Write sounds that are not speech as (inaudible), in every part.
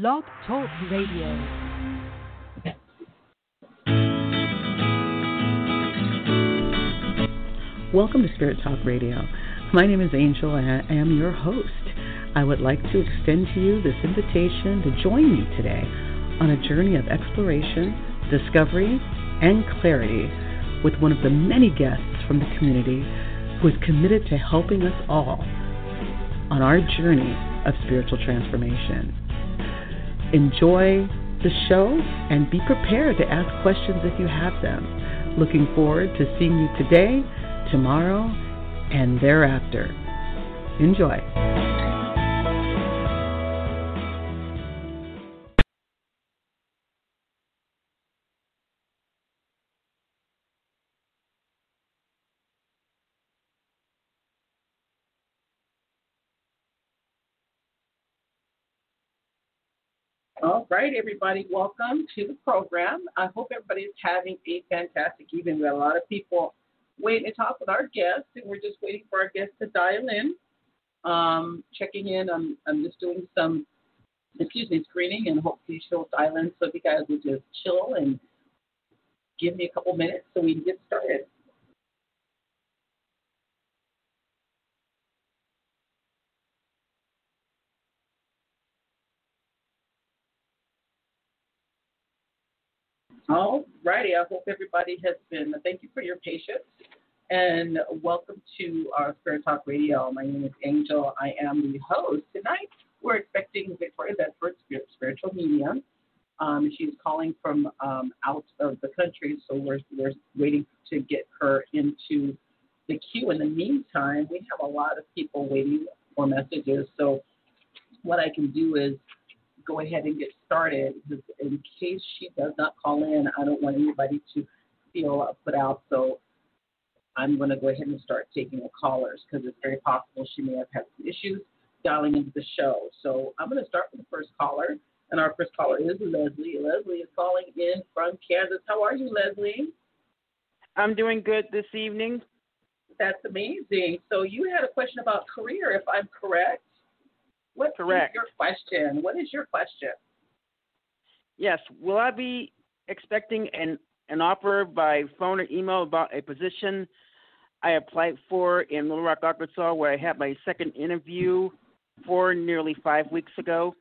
Blog Talk Radio. Welcome to Spirit Talk Radio. My name is Angel and I am your host. I would like to extend to you this invitation to join me today on a journey of exploration, discovery, and clarity with one of the many guests from the community who is committed to helping us all on our journey of spiritual transformation. Enjoy the show and be prepared to ask questions if you have them. Looking forward to seeing you today, tomorrow, and thereafter. Enjoy. Right, everybody, welcome to the program. I hope everybody's having a fantastic evening. We got a lot of people waiting to talk with our guests, and we're just waiting for our guests to dial in. Um, checking in, I'm, I'm just doing some, excuse me, screening, and hopefully she'll dial in. So if you guys would just chill and give me a couple minutes so we can get started. All righty. I hope everybody has been. Thank you for your patience and welcome to our Spirit Talk Radio. My name is Angel. I am the host. Tonight, we're expecting Victoria Bedford, spiritual medium. Um, she's calling from um, out of the country, so we're, we're waiting to get her into the queue. In the meantime, we have a lot of people waiting for messages. So, what I can do is go ahead and get started because in case she does not call in, I don't want anybody to feel put out. So I'm going to go ahead and start taking the callers because it's very possible she may have had some issues dialing into the show. So I'm going to start with the first caller. And our first caller is Leslie. Leslie is calling in from Kansas. How are you, Leslie? I'm doing good this evening. That's amazing. So you had a question about career, if I'm correct. What Correct. is your question? What is your question? Yes. Will I be expecting an an offer by phone or email about a position I applied for in Little Rock, Arkansas, where I had my second interview for nearly five weeks ago?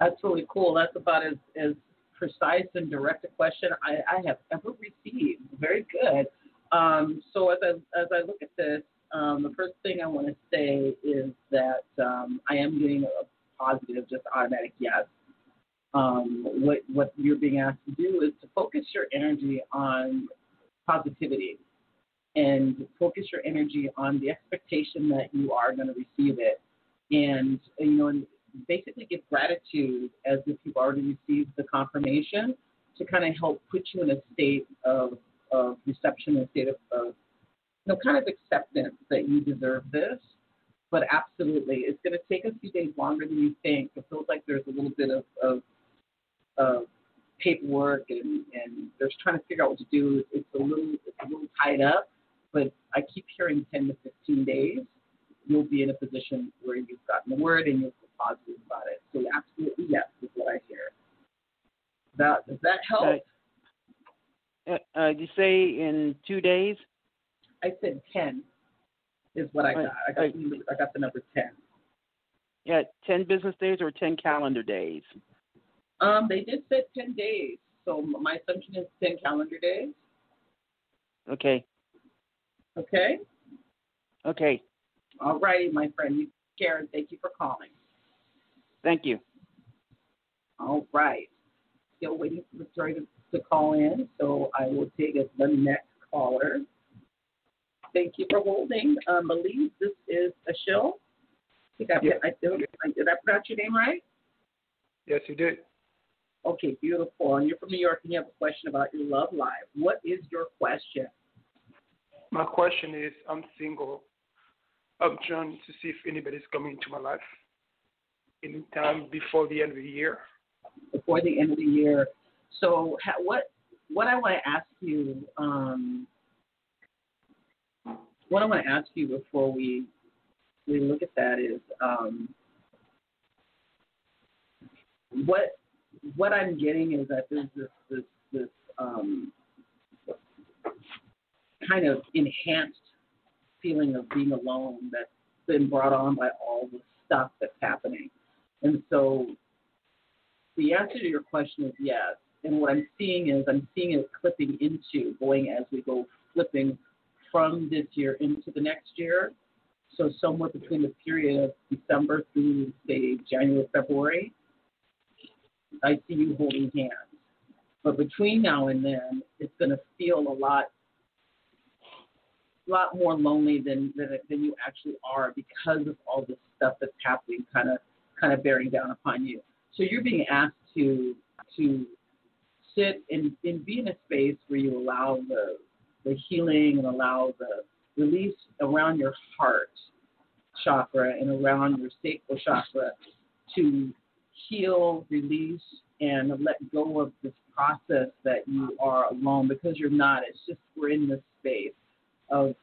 That's really cool. That's about as, as precise and direct a question I, I have ever received. Very good. Um, so as I, as I look at this, um, the first thing I want to say is that um, I am getting a positive, just automatic yes. Um, what what you're being asked to do is to focus your energy on positivity and focus your energy on the expectation that you are going to receive it, and you know, and basically give gratitude as if you've already received the confirmation to kind of help put you in a state of of reception, a state of, of you know, kind of acceptance that you deserve this. But absolutely, it's going to take a few days longer than you think. It feels like there's a little bit of, of, of paperwork and, and there's trying to figure out what to do. It's a little it's a little tied up, but I keep hearing 10 to 15 days. You'll be in a position where you've gotten the word and you'll feel positive about it. So absolutely yes is what I hear. That does that help? Uh, uh, you say in two days? I said 10 is what I got. I got, the, I got the number 10. Yeah, 10 business days or 10 calendar days? Um, they did say 10 days. So my assumption is 10 calendar days. Okay. Okay? Okay. All righty, my friend. You, Karen, thank you for calling. Thank you. All right. Still waiting for Victoria to, to call in, so I will take the next caller. Thank you for holding. Um, believe this is Ashil. I think I, Yeah. I, did, did I pronounce your name right? Yes, you did. Okay, beautiful. And you're from New York and you have a question about your love life. What is your question? My question is I'm single. I'm trying to see if anybody's coming into my life anytime before the end of the year. before the end of the year. So, ha- what what I want to ask you, um, what I want to ask you before we we look at that is, um, what what I'm getting is that there's this this this um, kind of enhanced feeling of being alone that's been brought on by all the stuff that's happening. And so the answer to your question is yes. And what I'm seeing is I'm seeing it clipping into going as we go flipping from this year into the next year. So somewhere between the period of December through say January, February, I see you holding hands. But between now and then, it's going to feel a lot, a lot more lonely than, than than you actually are because of all this stuff that's happening, kind of kind of bearing down upon you. So you're being asked to to sit and, and be in a space where you allow the the healing and allow the release around your heart chakra and around your sacral chakra to heal, release, and let go of this process that you are alone because you're not. It's just we're in this space of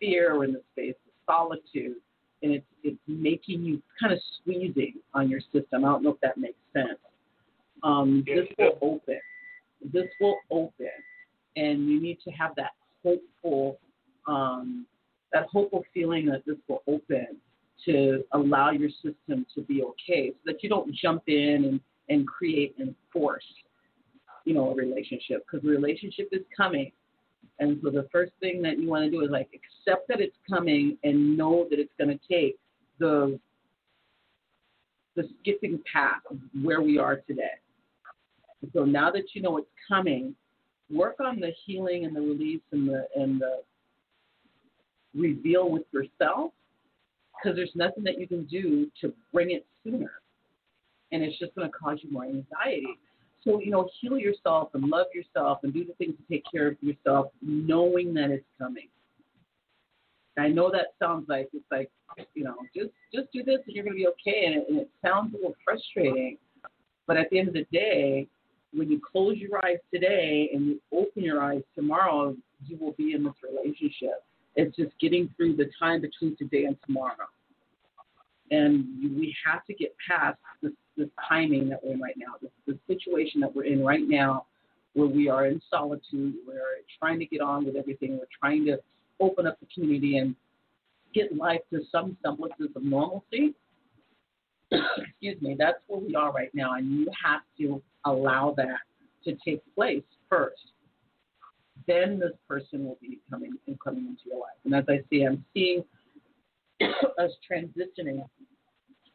fear, we're in the space of solitude, and it's it's making you kind of squeezing on your system. I don't know if that makes sense. Um, this will open. This will open, and you need to have that hopeful, um, that hopeful feeling that this will open to allow your system to be okay, so that you don't jump in and and create and force, you know, a relationship because the relationship is coming. And so the first thing that you want to do is like accept that it's coming and know that it's going to take the the skipping path of where we are today. So now that you know it's coming, work on the healing and the release and the and the reveal with yourself because there's nothing that you can do to bring it sooner. And it's just going to cause you more anxiety. So, you know, heal yourself and love yourself and do the things to take care of yourself, knowing that it's coming. I know that sounds like it's like, you know, just just do this and you're going to be okay. And it, and it sounds a little frustrating. But at the end of the day, when you close your eyes today and you open your eyes tomorrow, you will be in this relationship. It's just getting through the time between today and tomorrow. And we have to get past this, this timing that we're in right now, this, this situation that we're in right now, where we are in solitude, we're trying to get on with everything, we're trying to open up the community and get life to some semblances of normalcy. (coughs) Excuse me, that's where we are right now, and you have to allow that to take place first. Then this person will be coming and coming into your life. And as I see, I'm seeing (clears throat) us transitioning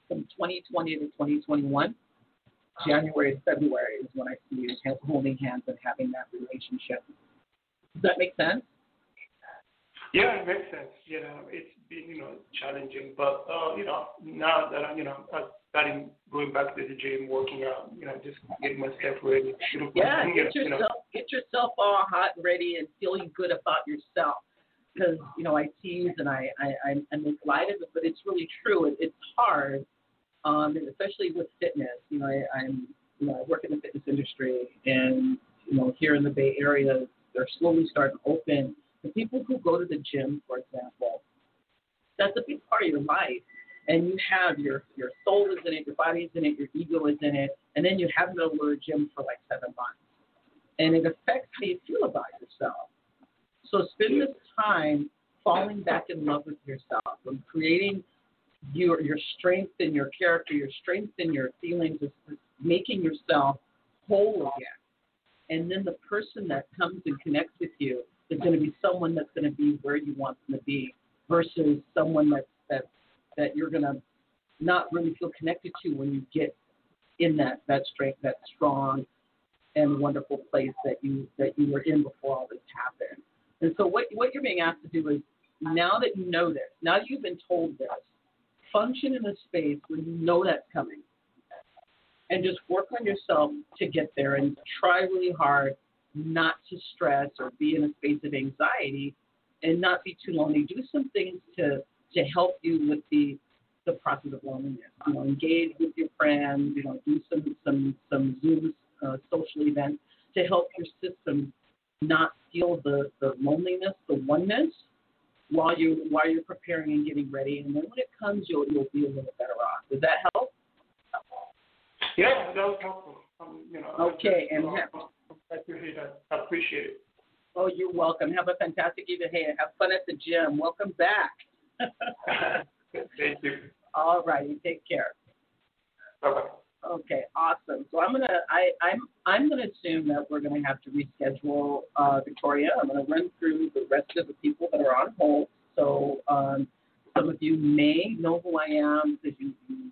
from 2020 to 2021. January February is when I see you holding hands and having that relationship. Does that make sense? Yeah, it makes sense. You know, it's been you know challenging, but uh, you know now that I, you know starting going back to the gym, working out, you know, just getting myself ready. (laughs) Yeah, get yourself you know. get yourself all hot and ready and feeling good about yourself. Because you know I tease and I I I make light of it, but it's really true. It, it's hard, um, and especially with fitness. You know, I, I'm you know I work in the fitness industry, and you know here in the Bay Area, they're slowly starting to open the people who go to the gym, for example, that's a big part of your life. And you have your your soul is in it, your body is in it, your ego is in it, and then you been to a gym for like seven months, and it affects how you feel about yourself. So spend this time falling back in love with yourself and creating your your strength in your character, your strength in your feelings, is making yourself whole again. And then the person that comes and connects with you is going to be someone that's going to be where you want them to be versus someone that that that you're going to not really feel connected to when you get in that that strength, that strong and wonderful place that you that you were in before all this happened. And so what what you're being asked to do is now that you know this, now that you've been told this, function in a space where you know that's coming. And just work on yourself to get there and try really hard not to stress or be in a space of anxiety and not be too lonely. Do some things to to help you with the the process of loneliness. You know, engage with your friends. You know, do some some some Zoom uh, social events to help your system not feel the the loneliness, the oneness, while you while you're preparing and getting ready. And then when it comes, you'll you'll be a little better off. Does that help? Yeah, that was helpful. Um, you know, okay, just, and you know, I appreciate that. I appreciate it. Oh, you're welcome. Have a fantastic evening. Hey, have fun at the gym. Welcome back. (laughs) Thank you. All right, you take care. Bye. Okay, awesome. So I'm gonna I I'm I'm gonna assume that we're gonna have to reschedule uh, Victoria. I'm gonna run through the rest of the people that are on hold. So um, some of you may know who I am because you, you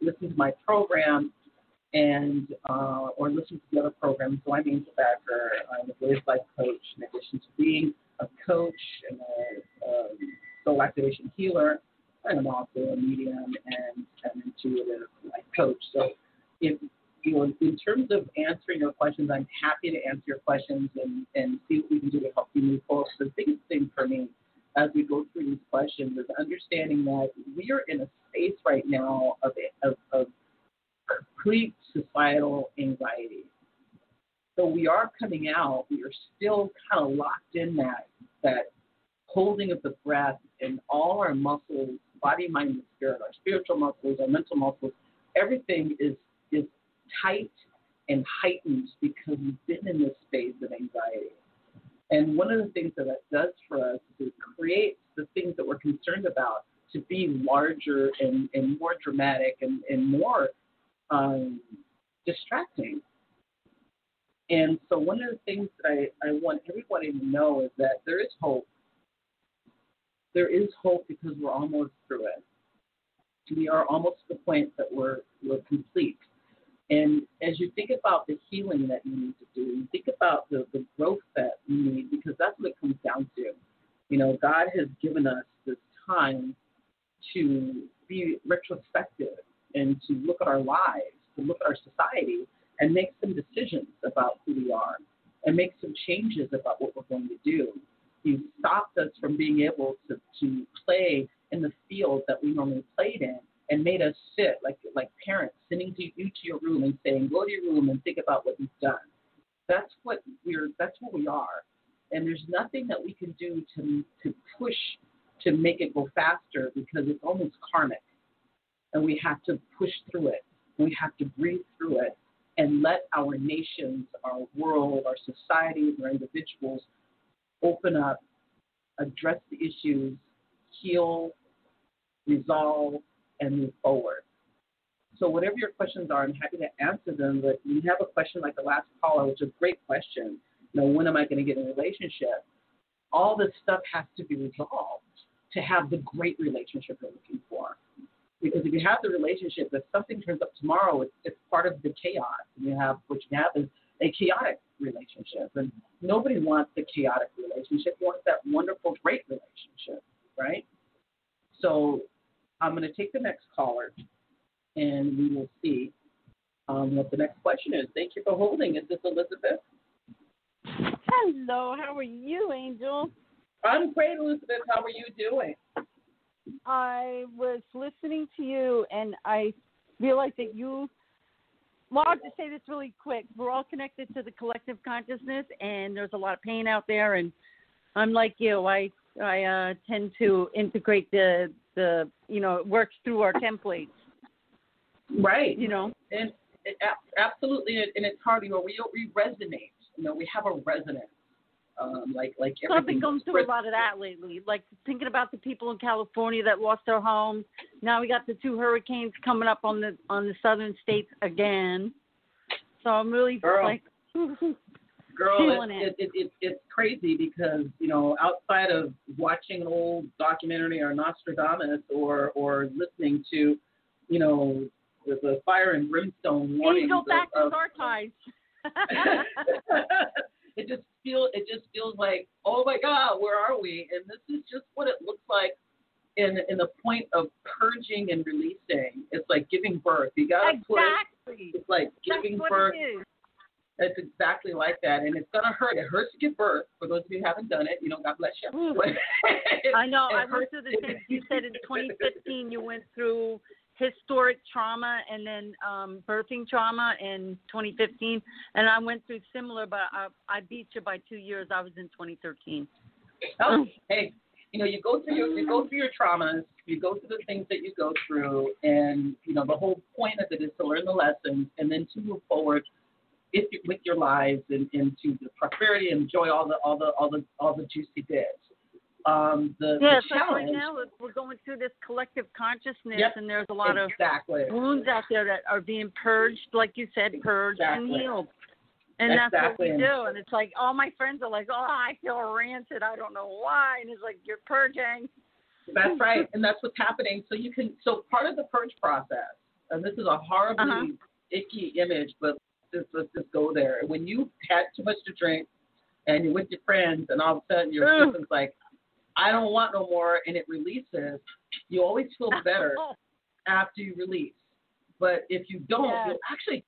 listen to my program and uh, or listen to the other programs. So I'm Angel Thacker. I'm a Blaze Life coach. In addition to being a coach and a, a soul activation healer, I'm also a medium and an intuitive life coach. So if you know, in terms of answering your questions, I'm happy to answer your questions and, and see what we can do to help you move forward. The biggest thing for me as we go through these questions is understanding that we are in a space right now of, of, of complete societal anxiety. So we are coming out, we are still kind of locked in that that holding of the breath and all our muscles, body, mind, and spirit, our spiritual muscles, our mental muscles, everything is is tight and heightened because we've been in this phase of anxiety. And one of the things that that does for us is it creates the things that we're concerned about to be larger and, and more dramatic and, and more um, distracting. And so, one of the things that I, I want everybody to know is that there is hope. There is hope because we're almost through it. We are almost to the point that we're, we're complete. And as you think about the healing that you need to do, you think about the, the growth that you need, because that's what it comes down to. You know, God has given us this time to be retrospective and to look at our lives, to look at our society, and make some decisions about who we are and make some changes about what we're going to do. You stopped us from being able to, to play in the field that we normally played in and made us sit like like parents sending you to your room and saying, Go to your room and think about what you've done. That's what we're that's what we are. And there's nothing that we can do to to push to make it go faster because it's almost karmic. And we have to push through it. We have to breathe through it and let our nations, our world, our societies, our individuals open up, address the issues, heal, resolve, and move forward. So whatever your questions are, I'm happy to answer them. But you have a question like the last caller, which is a great question. You know, when am I going to get in a relationship? All this stuff has to be resolved to have the great relationship you're looking for. Because if you have the relationship, if something turns up tomorrow, it's, it's part of the chaos. And you have what you have is a chaotic relationship, and nobody wants the chaotic relationship. wants that wonderful, great relationship, right? So I'm going to take the next caller, and we will see um, what the next question is. Thank you for holding. Is this Elizabeth? Hello, how are you, Angel? I'm great, Elizabeth. How are you doing? I was listening to you, and I realized that you. Well, I'll just say this really quick. We're all connected to the collective consciousness, and there's a lot of pain out there. And I'm like you. I I uh, tend to integrate the the you know it works through our templates. Right. You know. And it, absolutely, and it's hard. You know, we we resonate. You know, we have a resonance. Um, like like so I've been going through a lot of that lately. Like thinking about the people in California that lost their homes. Now we got the two hurricanes coming up on the on the southern states again. So I'm really Girl. like (laughs) Girl, feeling it, it, it, it's crazy because you know outside of watching an old documentary or Nostradamus or or listening to, you know, the, the fire and brimstone warnings Angel back of, to archives. (laughs) (laughs) it just feel it just feels like oh my god where are we? And this is just what it looks like in in the point of purging and releasing. It's like giving birth. You gotta push exactly. it's like That's giving what birth. it it's exactly like that and it's gonna hurt. It hurts to give birth. For those of you who haven't done it you know god bless you. (laughs) I know. I went through the same. You said in (laughs) 2015 you went through historic trauma and then um birthing trauma in 2015, and I went through similar, but I, I beat you by two years. I was in 2013. Oh, hey, you know, you go through your you go through your traumas, you go through the things that you go through, and you know the whole point of it is to learn the lessons and then to move forward if with your lives and into the prosperity and enjoy all the all the all the all the juicy bits. Um, the, yeah, the so right now we're going through this collective consciousness, Yep, and there's a lot exactly. of wounds out there that are being purged, like you said, purged and healed. And that's what we do. And it's like all my friends are like, "Oh, I feel rancid. I don't know why." And it's like you're purging. That's right, and that's what's happening. So you can so part of the purge process, and this is a horribly Uh-huh. icky image, but let's, let's just go there. When you had too much to drink, and you're with your friends, and all of a sudden your Ugh. system's like, I don't want no more, and it releases. You always feel (laughs) better after you release, but if you don't, Yeah. you'll actually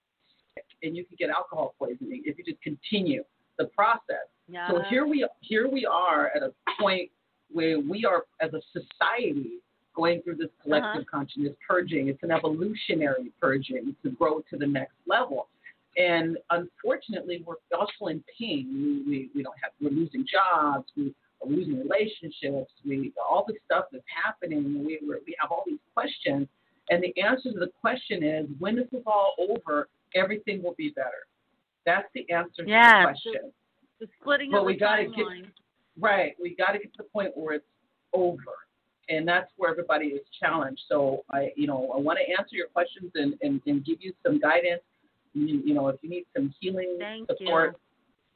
sick, and you can get alcohol poisoning if you just continue the process. yeah. So here we here we are at a point where we are as a society going through this collective Uh-huh. consciousness purging. It's an evolutionary purging to grow to the next level. And unfortunately, we're also in pain. We, we, we don't have we're losing jobs. We losing relationships. We all this stuff that's happening. We we're, we have all these questions. And the answer to the question is, when this is all over, everything will be better. That's the answer to Yeah. the question. the splitting But of we the gotta get- Right. We got to get to the point where it's over, and that's where everybody is challenged. So I, you know, I want to answer your questions and, and, and give you some guidance. You, you know, if you need some healing Thank support,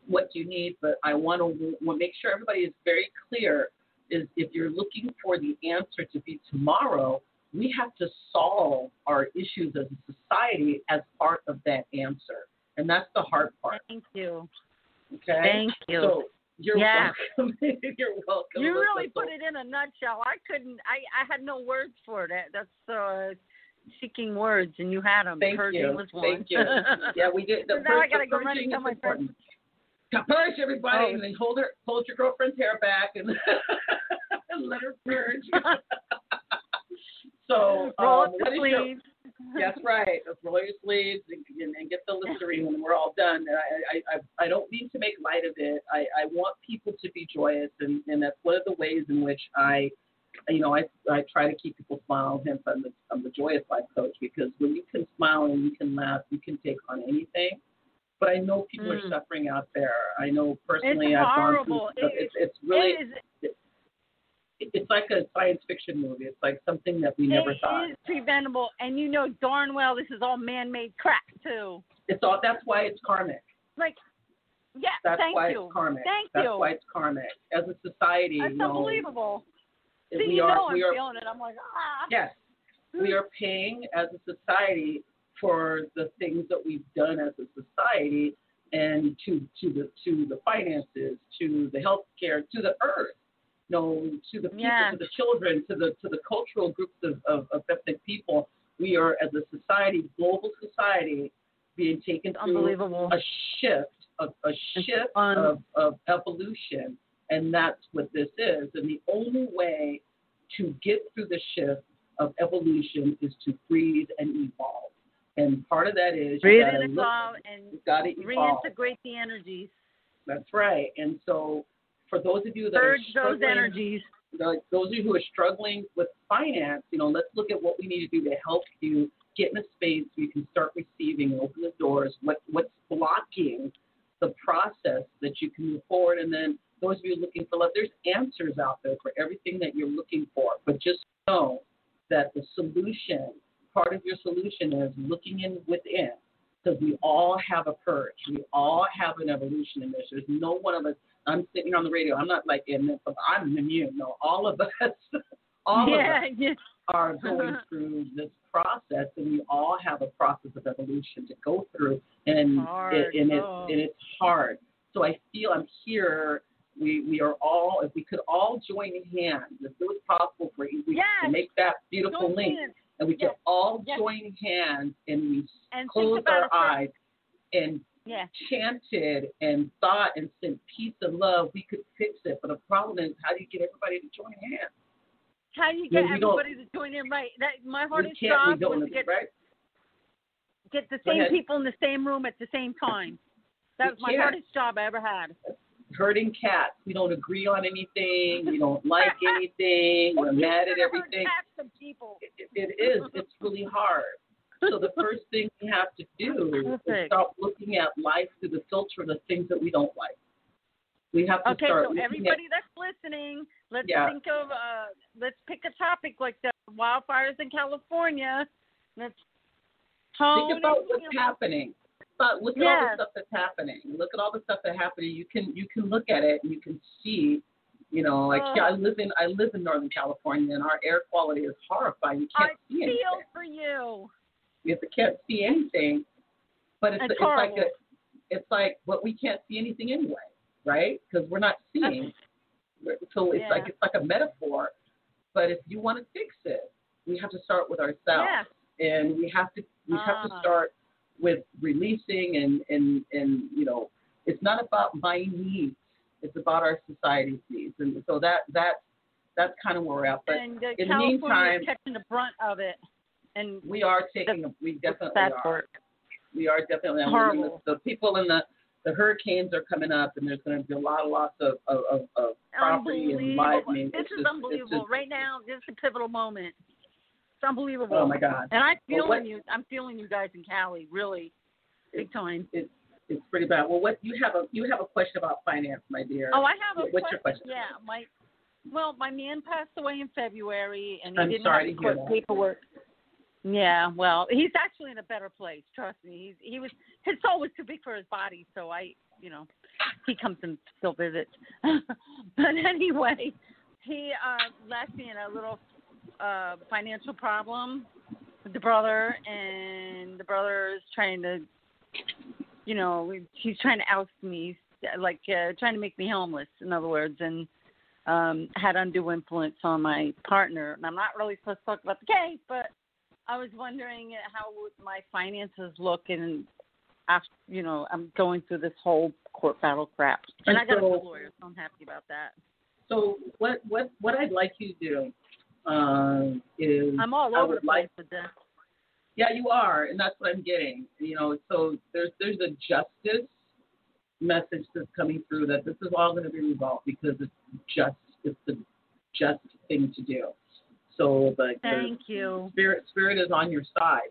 what you need. But I want to make sure everybody is very clear. Is if you're looking for the answer to be tomorrow, we have to solve our issues as a society as part of that answer, and that's the hard part. Thank you. Okay. Thank you. So you're Yeah. welcome. (laughs) you're welcome. you really put it in a nutshell. I couldn't. I I had no words for it. That's uh, seeking words, and you had them. Thank Purging you. was one. Thank you. (laughs) Yeah, we did. The So now I purge- gotta go run and tell my friends. Purge everybody, Oh. and then hold her, hold your girlfriend's hair back, and, and (laughs) let her purge. (laughs) so, Roll um, up sleeves. (laughs) That's right. Roll your sleeves and, and, and get the Listerine when we're all done. And I, I, I, I don't mean to make light of it. I, I want people to be joyous, and, and that's one of the ways in which I, you know, I, I try to keep people smiling. Hence, I'm the, I'm the joyous life coach because when you can smile and you can laugh, you can take on anything. But I know people are Mm. suffering out there. I know personally, It's I've horrible. gone through. It- it's, it's really, it is, it's like a science fiction movie. It's like something that we never it thought. It is preventable, and you know darn well this is all man-made crap too. It's all. That's why it's karmic. Like, yeah, That's thank why you. it's karmic. Thank That's you. why it's karmic. As a society, That's you know, unbelievable. See, we you are know I'm are feeling it. I'm like, ah. yes, we are paying as a society for the things that we've done as a society and to to the to the finances, to the health care, to the earth. you No, to the people, Yeah. to the children, to the to the cultural groups of, of, of ethnic people. We are as a society, global society, being taken through Unbelievable. a shift, a, a shift un- of, of evolution, and that's what this is. And the only way to get through the shift of evolution is to breathe and evolve. And part of that is you gotta look- and you gotta evolve. reintegrate the energies. That's right. And so, for those of you that Purge are those struggling, energies. those of you who are struggling with finance, you know, let's look at what we need to do to help you get in a space where you can start receiving and open the doors. What what's blocking the process that you can move forward? And then those of you looking for love, there's answers out there for everything that you're looking for. But just know that the solution, part of your solution is looking in within. Because we all have a purge. We all have an evolution in this. There's no one of us I'm sitting on the radio. I'm not like in this, but I'm immune. No, all of us, (laughs) all yeah, of us yeah. are (laughs) going through this process, and we all have a process of evolution to go through, and Hard. it, and it's Oh. and it's hard. So I feel I'm here. We we are all if we could all join hands, if it was possible for you, we Yes. to make that beautiful link, in. And we Yes. could all Yes. join hands and we And close our eyes and Yeah. chanted and thought and sent peace and love, we could fix it. But the problem is, how do you get everybody to join hands? How do you get everybody to join in? Right. That my hardest job was to get right? get the same people in the same room at the same time. That We was my can't. hardest job I ever had. Herding cats. We don't agree on anything. We don't like (laughs) anything. We're mad at everything. It, it is. It's really hard. So the first thing we have to do is start looking at life through the filter of the things that we don't like. We have to Okay, start Okay, so everybody that's listening, let's Yeah. think of uh let's pick a topic like the wildfires in California. Let's at think about what's happening. But look at all the stuff that's happening. Look at all the stuff that's happening. You can you can look at it and you can see. You know, like Oh. yeah, I live in I live in Northern California and our air quality is horrifying. You can't see anything. I feel for you. You have to can't see anything. But it's It's it's like a it's like but we can't see anything anyway, right? Because we're not seeing. So it's Yeah. like it's like a metaphor. But if you want to fix it, we have to start with ourselves, Yes. and we have to we have to Ah. start with releasing and and and you know it's not about my needs. It's about our society's needs, and so that that that's kind of where we're at. But and uh, in the California meantime- is catching the brunt of it. And we are taking we definitely that are. part. We are definitely. Horrible. The, the people in the the hurricanes are coming up, and there's going to be a lot of loss of of, of, of property and mean, this it's is just, unbelievable. Just, right now, this is a pivotal moment. It's unbelievable. oh my God, And I'm Well, feeling what- you. I'm feeling you guys in Cali, really, big time. it's it's pretty bad. Well, what you have a you have a question about finance, my dear. Oh, I have a What's your question? Yeah, my well, my man passed away in February, and he I'm didn't have to the hear court paperwork. Yeah, well, he's actually in a better place. Trust me. He's he was his soul was too big for his body, so I, you know, he comes and still visits. (laughs) but anyway, he uh left me in a little uh financial problem with the brother, and the brother is trying to, you know, he's trying to oust me, like uh, trying to make me homeless. In other words, and um had undue influence on my partner. And I'm not really supposed to talk about the case, but I was wondering how would my finances look and after you know I'm going through this whole court battle crap, and I got a good lawyer, so I'm happy about that. So what what what I'd like you to do um, is I'm all over the place with this. Yeah, you are, and that's what I'm getting. You know, so there's there's a justice message that's coming through that this is all going to be resolved because it's just it's the just thing to do. So like Thank you. spirit spirit is on your side,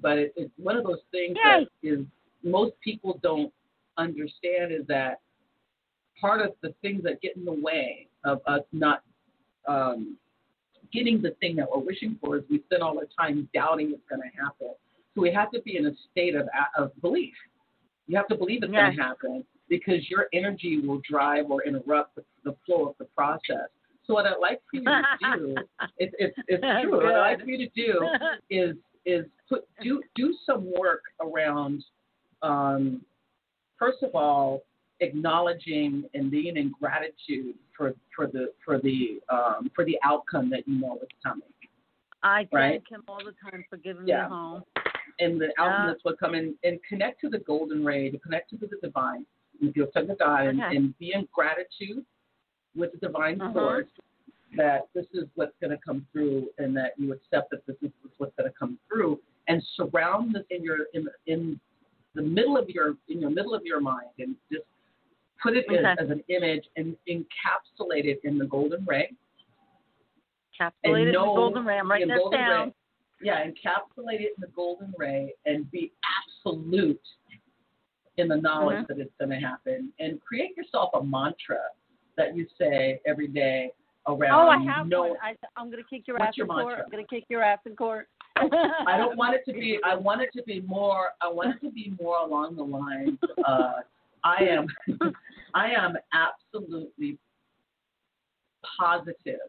but it, it's one of those things Yay. that is most people don't understand is that part of the things that get in the way of us not um, getting the thing that we're wishing for is we spend all our time doubting it's going to happen. So we have to be in a state of of belief. You have to believe it's going to happen because your energy will drive or interrupt the, the flow of the process. So what I'd like for you to (laughs) do, it's it's it's true. What I'd like for you to do (laughs) is is put do do some work around um, first of all acknowledging and being in gratitude for for the for the um, for the outcome that you know is coming I thank Right. him all the time for giving Yeah. me home. and the outcome Yeah. that's what come in and connect to the golden ray to connect to the divine and feel to God and, Okay. and be in gratitude with the divine Mhm. source that this is what's going to come through and that you accept that this is what's going to come through and surround this in your in in the middle of your in your middle of your mind and just put it in, as an image and encapsulate it in the golden ray Encapsulated in the golden ray. I'm writing down. ray. Yeah, encapsulate it in the golden ray and be absolute in the knowledge Mhm. that it's going to happen. And create yourself a mantra that you say every day around. Oh, I have no, one. I, I'm going to kick your ass your in court. mantra? I'm going to kick your ass in court. I don't want it to be. I (laughs) want it to be more. I want it to be more along the lines. Uh, I am. (laughs) I am absolutely positive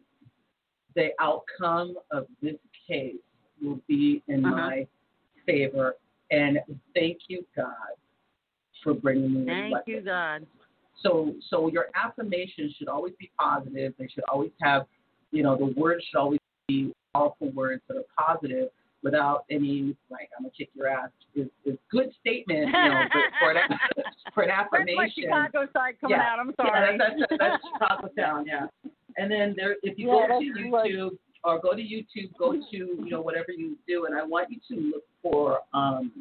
the outcome of this case will be in Uh-huh. my favor. And thank you, God, for bringing me Thank you, God. So, so your affirmations should always be positive. They should always have, you know, the words should always be powerful words that are positive without any like "I'm gonna kick your ass" is is good statement, you know, for, for an (laughs) for an Where's my. Chicago side coming Yeah. out? I'm sorry. Yeah, that's, that's, that's Chicago town, yeah. And then there, if you Yeah, go to that's like- YouTube or go to YouTube, go to you know whatever you do, and I want you to look for um,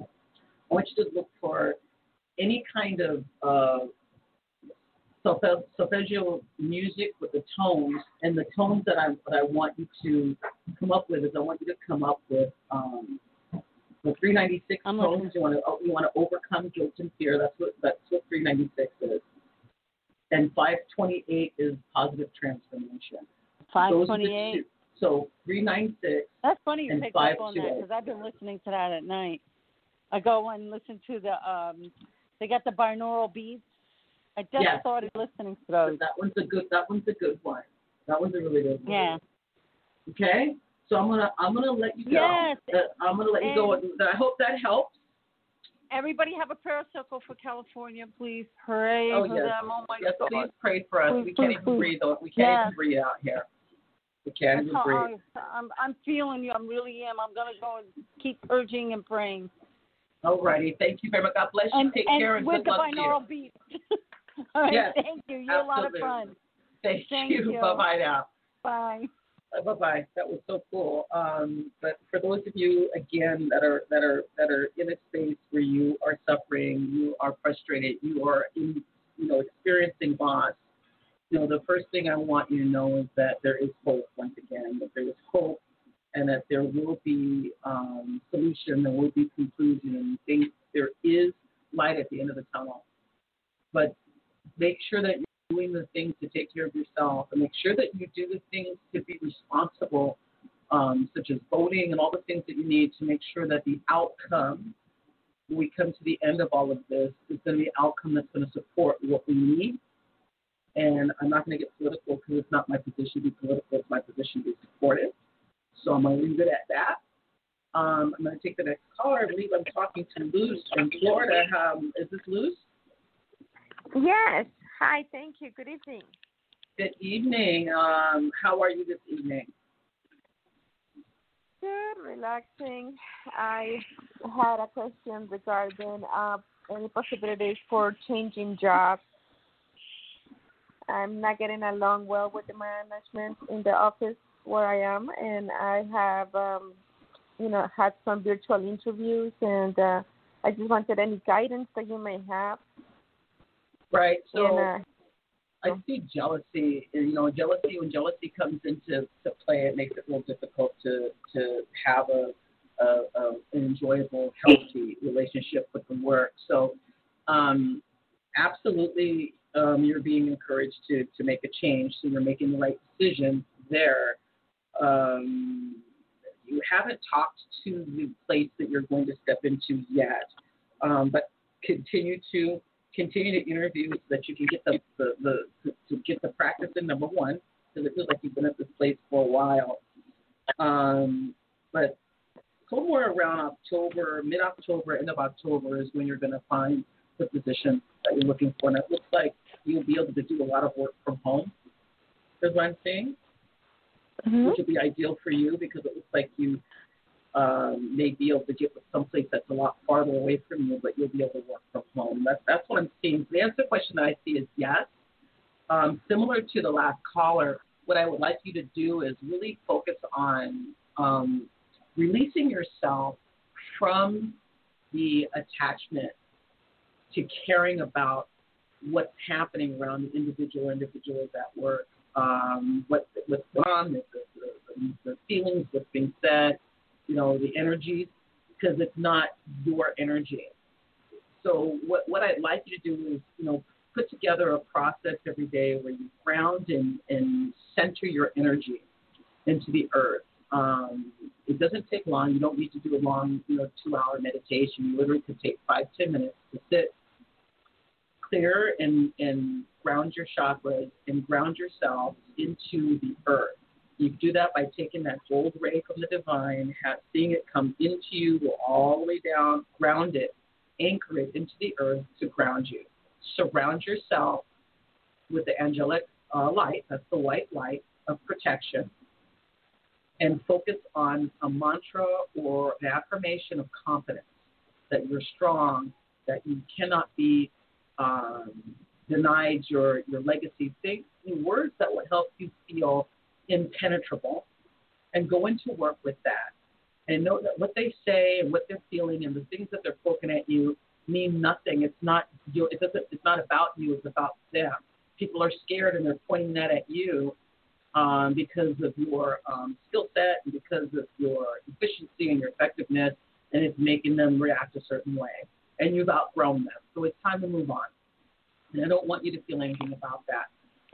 I want you to look for any kind of uh, solfeggio music with the tones, and the tones that I that I want you to come up with is I want you to come up with um, the 396 I'm tones. You want to you want to overcome guilt and fear. That's what that's what 396 is. And 528 is positive transformation. Five Those are the twenty-eight. two. So 396. That's funny you picked up on that because I've been listening to that at night. I go and listen to the um. They got the binaural beats. I just Yes. started listening to those. That one's a good. That one's a good one. That one's a really good one. Yeah. Okay. So I'm gonna I'm gonna let you go. Yes. Uh, I'm gonna let you go. I hope that helps. Everybody have a prayer circle for California, please. Pray Oh, for yes. them. Oh my Yes, God. please pray for us. Please, we can't even breathe. We can't Yes. even breathe out here. We can't That's even breathe. I'm I'm feeling you. I really am. I'm gonna go and keep urging and praying. Alrighty. Thank you very much. God bless you. And Take and care and with good the luck to you. (laughs) (laughs) All right. Yes, thank you. You're a lot of fun. Thank, Thank you. (laughs) you. Bye bye now. Bye. Bye bye. That was so cool. Um, but for those of you again that are that are that are in a space where you are suffering, you are frustrated, you are in you know experiencing loss. You know the first thing I want you to know is that there is hope. Once again, that there is hope, and that there will be um, solution. There will be conclusion. Things, there is light at the end of the tunnel. But make sure that you're doing the things to take care of yourself and make sure that you do the things to be responsible, um, such as voting and all the things that you need to make sure that the outcome, when we come to the end of all of this, is going to be the outcome that's going to support what we need. And I'm not going to get political because it's not my position to be political, it's my position to be supportive. So I'm going to leave it at that. Um, I'm going to take the next caller. I believe I'm talking to Luz from Florida. Um, is this Luz? Yes. Hi, thank you. Good evening. Good evening. Um, how are you this evening? Good, relaxing. I had a question regarding uh, any possibilities for changing jobs. I'm not getting along well with the management in the office where I am, and I have, um, you know, had some virtual interviews, and uh, I just wanted any guidance that you may have. Right. So and, uh, I see jealousy. and, You know, jealousy when jealousy comes into to play, it makes it real difficult to to have a, a, a an enjoyable, healthy relationship with the work. So, um, absolutely, um, you're being encouraged to to make a change. So you're making the right decision there. Um, you haven't talked to the place that you're going to step into yet, um, but continue to continue to interview so that you can get the, the, the to get the practice in number one because it feels like you've been at this place for a while. Um, but somewhere around October, mid October, end of October is when you're going to find the position that you're looking for, and it looks like you'll be able to do a lot of work from home. Is what I'm saying, mhm. which would be ideal for you because it looks like you um, may be able to get with someplace that's a lot farther away from you, but you'll be able to work from home. That's that's what I'm seeing. The answer question that I see is yes. Um, similar to the last caller, what I would like you to do is really focus on um, releasing yourself from the attachment to caring about what's happening around the individual individuals at work, um, what what's going on, the, the, the, the feelings, what's being said, you know, the energies, because it's not your energy. So what what I'd like you to do is, you know, put together a process every day where you ground and, and center your energy into the earth. Um, it doesn't take long. You don't need to do a long, you know, two-hour meditation. You literally could take five, ten minutes to sit, clear, and and ground your chakras and ground yourself into the earth. You do that by taking that gold ray from the divine, have, seeing it come into you, go all the way down, ground it, anchor it into the earth to ground you. Surround yourself with the angelic uh, light, that's the white light of protection, and focus on a mantra or an affirmation of confidence that you're strong, that you cannot be um, denied your, your legacy. Think words that will help you feel impenetrable and go into work with that. And know that what they say and what they're feeling and the things that they're poking at you mean nothing. It's not you. It doesn't. It's not about you. It's about them. people are scared and they're pointing that at you um, because of your um, skill set and because of your efficiency and your effectiveness, and it's making them react a certain way. And you've outgrown them, so it's time to move on. And I don't want you to feel anything about that.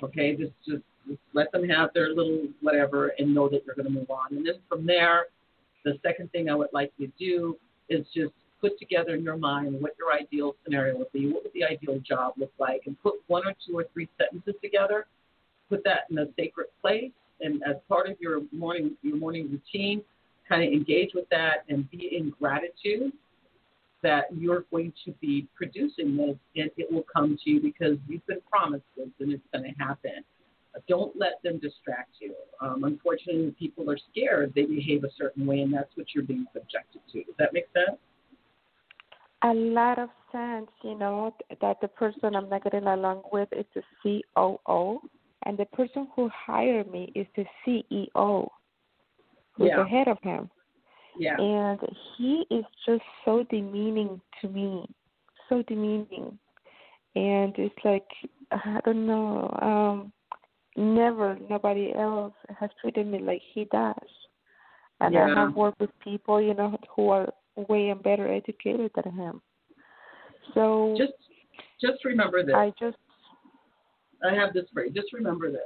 Okay, just just, just let them have their little whatever and know that you're going to move on. And then from there, the second thing I would like you to do is just put together in your mind what your ideal scenario would be, what would the ideal job look like, and put one or two or three sentences together. Put that in a sacred place, and as part of your morning your morning routine, kind of engage with that and be in gratitude that you're going to be producing this, and it will come to you because you've been promised this, and it's going to happen. Don't let them distract you. Um, unfortunately, people are scared. They behave a certain way, and that's what you're being subjected to. Does that make sense? a lot of sense, you know, that the person I'm not getting along with is the COO, and the person who hired me is the CEO, who's yeah. ahead of him. Yeah. And he is just so demeaning to me, so demeaning. And it's like, I don't know, um, never, nobody else has treated me like he does. And yeah. I have worked with people, you know, who are way and better educated than him. So just just remember this. I just I have this phrase. Just remember this.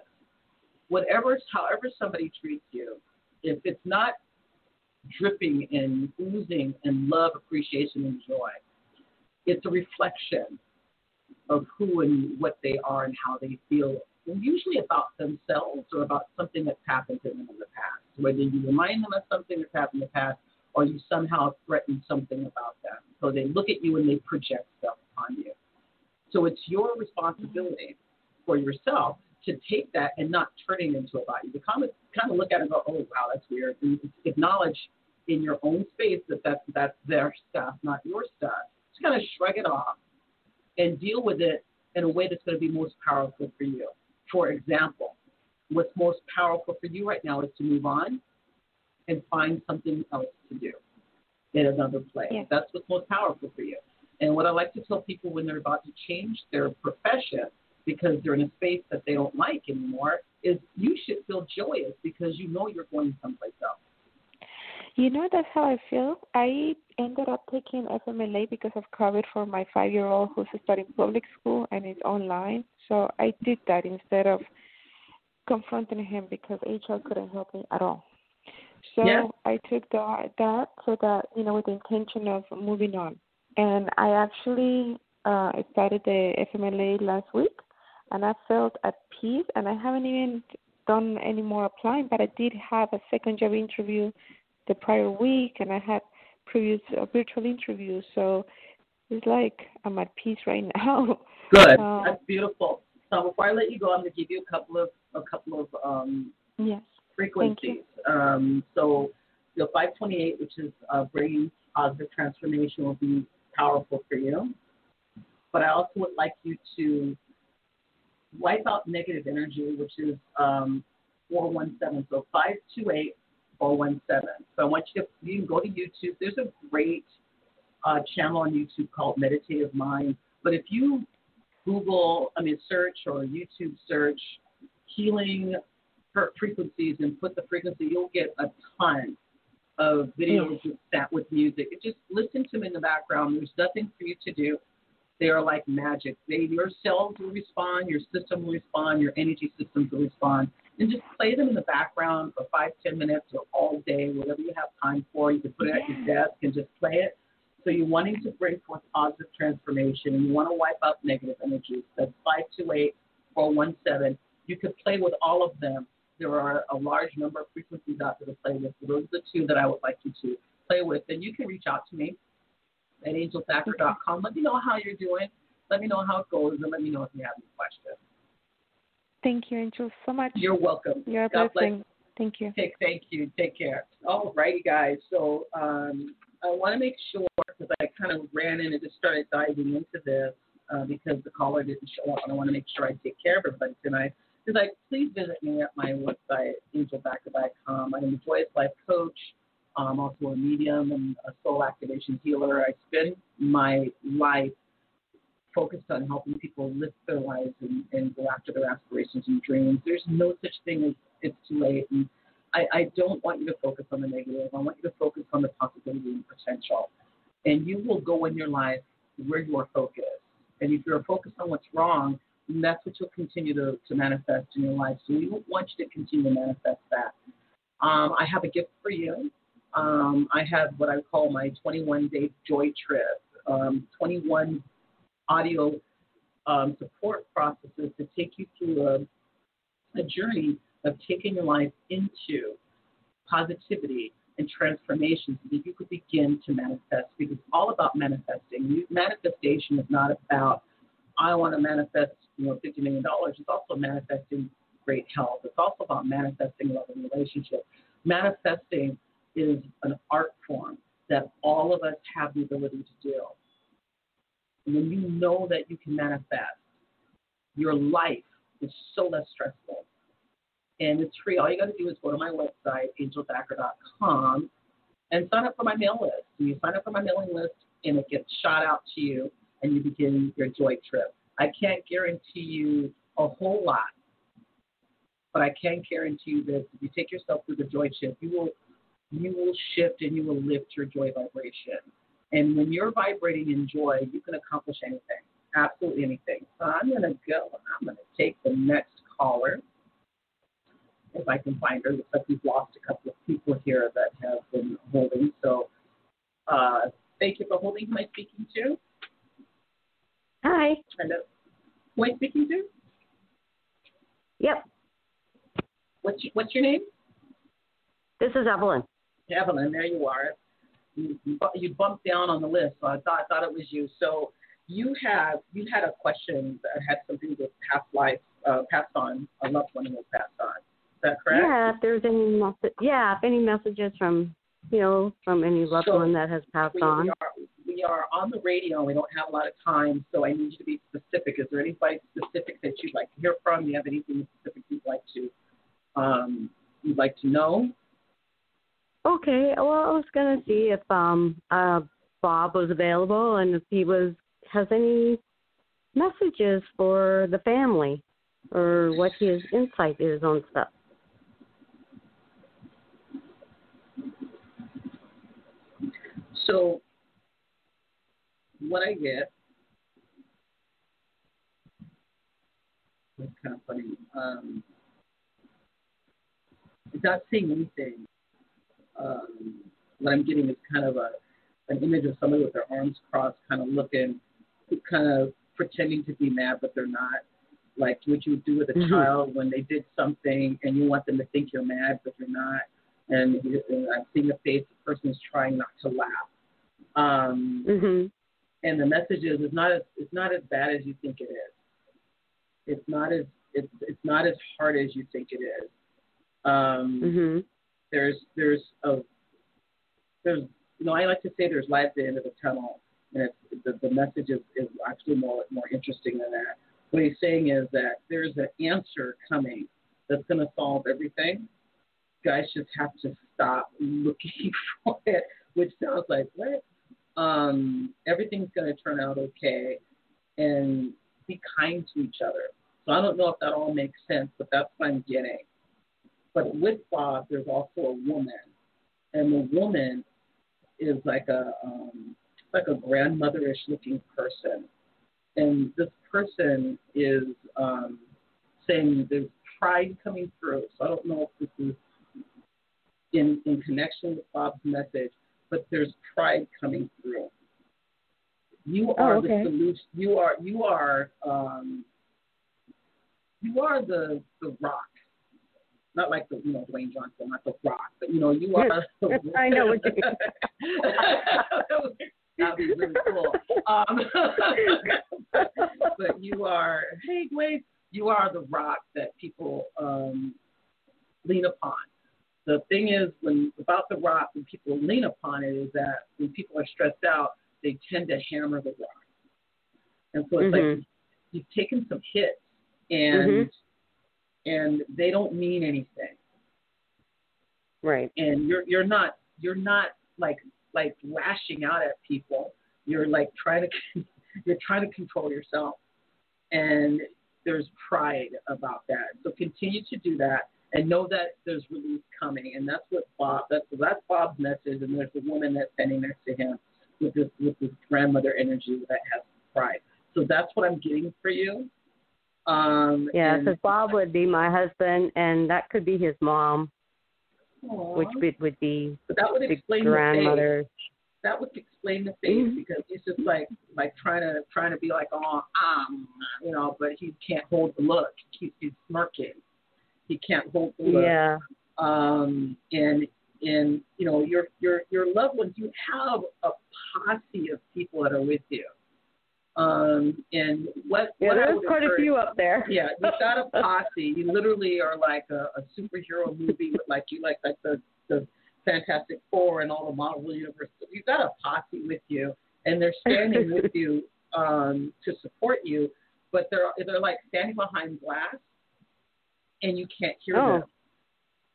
Whatever, however somebody treats you, if it's not dripping and oozing in love, appreciation, and joy, it's a reflection of who and what they are and how they feel, usually about themselves or about something that's happened to them in the past. Whether you remind them of something that's happened in the past or you somehow threaten something about them. So they look at you and they project stuff on you. So it's your responsibility for yourself to take that and not turn it into about you. To kind of, kind of look at it and go, oh, wow, that's weird. And acknowledge in your own space that that's, that's their stuff, not your stuff. Just kind of shrug it off and deal with it in a way that's going to be most powerful for you. For example, what's most powerful for you right now is to move on and find something else to do in another place. Yeah. That's what's most powerful for you. And what I like to tell people when they're about to change their profession because they're in a space that they don't like anymore is you should feel joyous because you know you're going someplace else. You know, that's how I feel. I ended up taking FMLA because of COVID for my five year old who's studying public school and is online. So I did that instead of confronting him because HR couldn't help me at all. So yeah. I took that that so that you know with the intention of moving on, and I actually uh, started the FMLA last week, and I felt at peace. And I haven't even done any more applying, but I did have a second job interview the prior week, and I had previous uh, virtual interviews. So it's like I'm at peace right (laughs) now. Good. Um, That's beautiful. So before I let you go, I'm going to give you a couple of a couple of um, yes frequencies. Um, so the 528, which is uh, bringing positive transformation, will be powerful for you. But I also would like you to wipe out negative energy, which is um, 417. So 528 417. So I want you to you can go to YouTube. There's a great uh, channel on YouTube called Meditative Mind. But if you Google, I mean, search or YouTube search healing frequencies and put the frequency, you'll get a ton of videos with that with music. just listen to them in the background. There's nothing for you to do. They are like magic. They, your cells will respond, your system will respond, your energy systems will respond. And just play them in the background for five, ten minutes or all day, whatever you have time for. You can put it at your desk and just play it. So you're wanting to bring forth positive transformation and you want to wipe out negative energies. That's 528 417. You could play with all of them there are a large number of frequencies out there to play with. So those are the two that I would like you to play with. And you can reach out to me at angelthacker.com. Let me know how you're doing. Let me know how it goes, and let me know if you have any questions. Thank you, Angel, so much. You're welcome. You're a God blessing. Bless. Thank you. Take, thank you. Take care. All righty, guys. So um, I want to make sure, because I kind of ran in and just started diving into this uh, because the caller didn't show up, and I want to make sure I take care of everybody tonight is like, please visit me at my website, angelthacker.com. I'm a joyous life coach. I'm also a medium and a soul activation healer. I spend my life focused on helping people live their lives and, and go after their aspirations and dreams. There's no such thing as it's too late. And I, I don't want you to focus on the negative. I want you to focus on the possibility and potential. And you will go in your life where you are focused. And if you're focused on what's wrong, then that's what you'll continue to, to manifest in your life. So we want you to continue to manifest that. Um, I have a gift for you. Um, I have what I call my 21 day joy trip. Um, 21 audio um, support processes to take you through a, a journey of taking your life into positivity and transformation so that you could begin to manifest because it's all about manifesting. Manifestation is not about I want to manifest, you know, fifty million dollars. It's also manifesting great health. It's also about manifesting love and relationships. Manifesting is an art form that all of us have the ability to do. And when you know that you can manifest, your life is so less stressful. And it's free. All you got to do is go to my website, angelthacker.com, and sign up for my mail list. And you sign up for my mailing list, and it gets shot out to you, and you begin your joy trip. I can't guarantee you a whole lot, but I can guarantee you this: if you take yourself through the joy trip, you will you will shift and you will lift your joy vibration. And when you're vibrating in joy, you can accomplish anything, absolutely anything. So I'm going to go and I'm going to take the next caller. If I can find her, looks like we've lost a couple of people here that have been holding. So uh, thank you for holding. Who am I speaking to? Hi. Hello. Who am I speaking to? Yep. What's your, what's your name? This is Evelyn. Evelyn, there you are you, you bumped down on the list, so I thought I thought it was you. So you have you had a question that had something with past life, uh, passed on, a loved one was passed on. Is that correct? Yeah, if there's any message, yeah, if any messages from you know from any loved So, one that has passed We, on. we are we are on the radio. and We don't have a lot of time, so I need you to be specific. Is there anybody specific that you'd like to hear from? Do you have anything specific you'd like to um, you'd like to know? Okay, well, I was gonna see if um uh Bob was available and if he was has any messages for the family or what his insight is on stuff. So what I get it's kind of funny. Um, not seeing anything. What I'm getting is kind of a an image of somebody with their arms crossed, kind of looking, kind of pretending to be mad, but they're not. Like what you would do with a Mhm. child when they did something and you want them to think you're mad, but you're not. And, and I'm seeing the face, the person is trying not to laugh. Um, Mhm. and the message is it's not as it's not as bad as you think it is. It's not as it's it's not as hard as you think it is. Um, Mhm. There's there's a there's you know I like to say there's light at the end of the tunnel, and it's, the the message is, is actually more more interesting than that. What he's saying is that there's an answer coming that's going to solve everything. Guys just have to stop looking (laughs) for it, which sounds like what? um, everything's going to turn out okay, and be kind to each other. So I don't know if that all makes sense, but that's what I'm getting. But with Bob, there's also a woman, and the woman is like a um, like a grandmotherish looking person, and this person is um, saying there's pride coming through. So I don't know if this is in in connection with Bob's message, but there's pride coming through. You are okay. the solution. You are you are um, you are the the rock. Not like the you know Dwayne Johnson, not the rock, but you know you are. (laughs) The, I know what (laughs) you That'd be really cool. Um, (laughs) but you are, hey, Dwayne, you are the rock that people um, lean upon. The thing is, when about the rock, when people lean upon it, is that when people are stressed out, they tend to hammer the rock, and so it's Mhm. like you've taken some hits, and and they don't mean anything Right. and you're you're not you're not like like lashing out at people. You're like trying to (laughs) you're trying to control yourself, and there's pride about that. So continue to do that and know that there's release coming. And that's what Bob that's that's Bob's message. And there's a woman that's standing next to him with this with this grandmother energy that has pride. So that's what I'm getting for you. Um, yeah, because Bob would be my husband, and that could be his mom, Aww. which would, would be that would the explain grandmother. That would explain the face Mhm. because he's just like like trying to trying to be like oh um you know, but he can't hold the look. He, he's smirking. He can't hold the look. Yeah. Um, and and you know your your your loved ones. You have a posse of people that are with you. Um, and what Yeah, what there's quite a few up there. (laughs) yeah, you've got a posse. You literally are like a, a superhero movie with like you like like the the Fantastic Four and all the Marvel universe. You've got a posse with you, and they're standing with (laughs) you um, to support you. But they're they're like standing behind glass, and you can't hear Oh. them.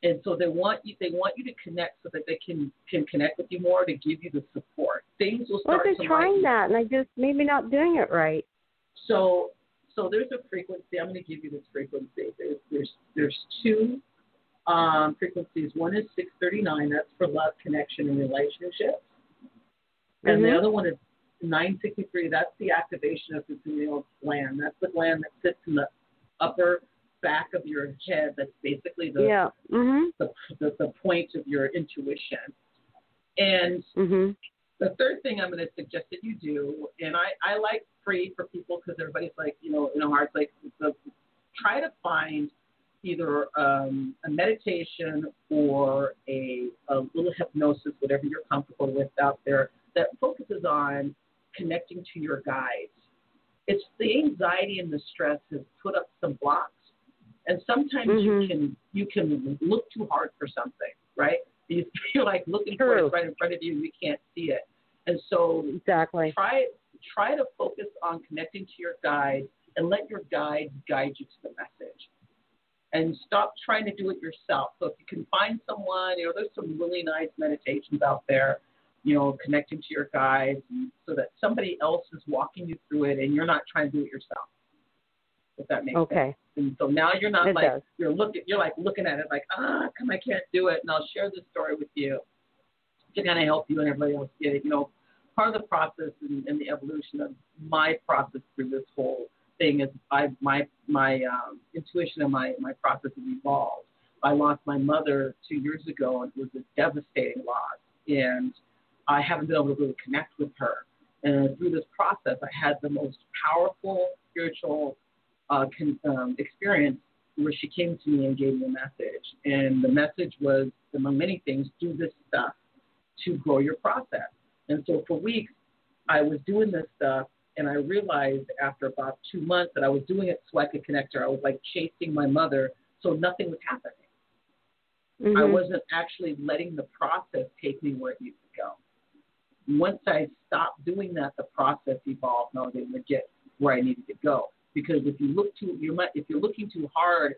And so they want you they want you to connect so that they can can connect with you more to give you the support. Things will start. Well, they're trying that, and I just maybe not doing it right. so so there's a frequency. I'm going to give you this frequency. There's there's, there's two um, frequencies. One is 639. That's for love, connection, and relationships. And the Mhm. other one is 963. That's the activation of the pineal gland. That's the gland that sits in the upper back of your head. That's basically the yeah. Mhm. the, the, the point of your intuition. And Mhm. the third thing I'm going to suggest that you do, and I, I like free for people because everybody's like, you know, in a heart, like, so try to find either um, a meditation or a, a little hypnosis, whatever you're comfortable with out there, that focuses on connecting to your guides. It's the anxiety and the stress has put up some blocks, and sometimes you Mhm. can you can look too hard for something, right? (laughs) You feel like looking for True. it right in front of you, you can't see it, and so Exactly. try try to focus on connecting to your guide and let your guide guide you to the message. And stop trying to do it yourself. So if you can find someone, you know, there's some really nice meditations out there, you know, connecting to your guides so that somebody else is walking you through it and you're not trying to do it yourself. If that makes sense. Okay. And so now you're not It like does. you're looking you're like looking at it like, ah, come I can't do it and I'll share this story with you to kind of help you and everybody else get it. You know, part of the process and, and the evolution of my process through this whole thing is I my my um, intuition and my my process has evolved. I lost my mother two years ago and it was a devastating loss and I haven't been able to really connect with her. And through this process, I had the most powerful spiritual uh, con- um, experience where she came to me and gave me a message. And the message was, among many things, do this stuff to grow your process. And so for weeks, I was doing this stuff, and I realized after about two months that I was doing it so I could connect her. I was like chasing my mother, so nothing was happening. I Mhm. wasn't actually letting the process take me where it needed to go. Once I stopped doing that, the process evolved, and I was able to get where I needed to go. Because if you look too, you might, if you're looking too hard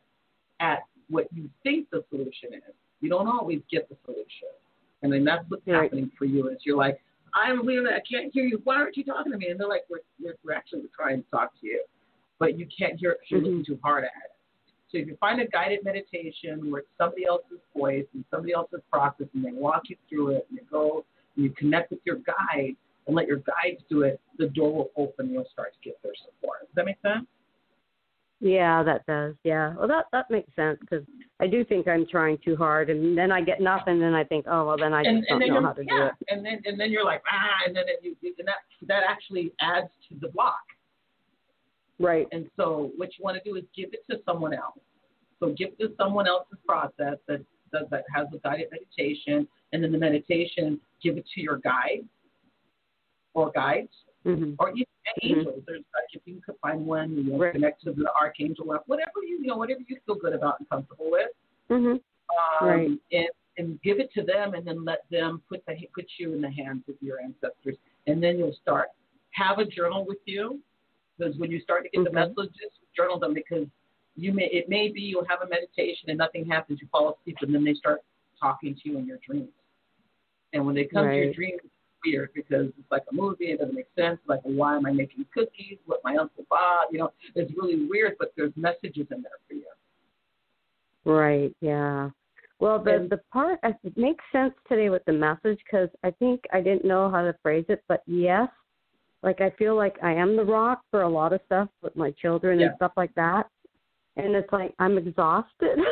at what you think the solution is, you don't always get the solution. And then that's what's Right. happening for you. Is you're like, I'm really, I can't hear you. Why aren't you talking to me? And they're like, we're, we're, we're actually trying to talk to you, but you can't hear it because you're Mhm. looking too hard at it. So if you find a guided meditation where it's somebody else's voice and somebody else's process, and they walk you through it, and you go and you connect with your guide and let your guides do it, the door will open and you'll start to get their support. Does that make sense? Yeah, that does. Yeah. Well, that that makes sense because I do think I'm trying too hard, and then I get nothing, and I think, oh well, then I just and, don't and know how to do it. And then and then you're like ah, and then it, you, and that that actually adds to the block. Right. And so what you want to do is give it to someone else. So give it to someone else's process that does that has a guided meditation, and then the meditation give it to your guide or guides hmm or even Mhm. angels. There's like if you could find one, you know, Right. connect to the archangel, whatever you you know, whatever you feel good about and comfortable with. hmm Um, Right. and and give it to them, and then let them put the put you in the hands of your ancestors, and then you'll start have a journal with you, because when you start to get the Mhm. messages, journal them because you may it may be you'll have a meditation and nothing happens, you fall asleep, and then they start talking to you in your dreams, and when they come to your dreams, weird because it's like a movie. It doesn't make sense. Like, why am I making cookies with my Uncle Bob? You know, it's really weird, but there's messages in there for you. Right. Yeah. Well, the And- the part it makes sense today with the message because I think I didn't know how to phrase it, but yes, like I feel like I am the rock for a lot of stuff with my children Yeah. and stuff like that, and it's like I'm exhausted. (laughs)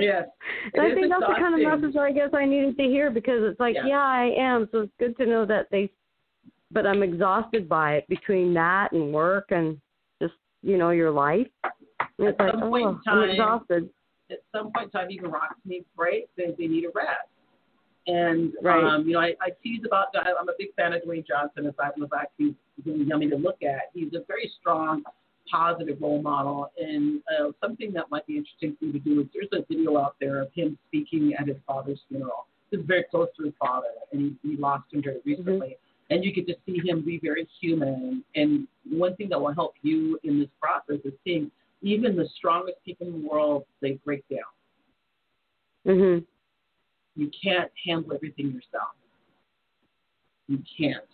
Yes. (laughs) And I think that's the kind of message I guess I needed to hear because it's like, Yeah. yeah, I am. So it's good to know that they, but I'm exhausted by it between that and work and just you know your life. And At like, some point in oh, time- I'm exhausted. at some point in time, even rocks need breaks. They, they need a rest. And Right. um, you know, I, I tease about. I, I'm a big fan of Dwayne Johnson. Aside from the fact he's really yummy to look at, he's a very strong, positive role model. And uh, something that might be interesting for you to do is there's a video out there of him speaking at his father's funeral. He's very close to his father, and he, he lost him very recently. And you get to see him be very human. And one thing that will help you in this process is seeing even the strongest people in the world they break down. Mhm. You can't handle everything yourself. You can't.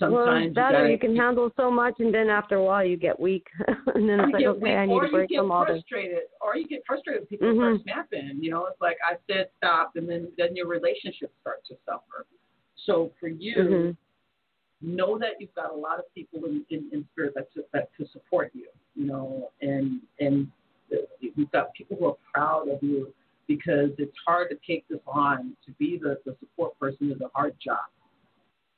Well, Sometimes it's better you, you can handle so much, and then after a while you get weak, (laughs) and then it's like, okay, weak, I need or to break you get some frustrated, or you get frustrated. People Mhm. start snapping. You know, it's like I said stop, and then then your relationship starts to suffer. So for you, Mhm. know that you've got a lot of people in, in, in spirit that to, that to support you. You know, and and you've got people who are proud of you because it's hard to take this on. To be the, the support person is a hard job.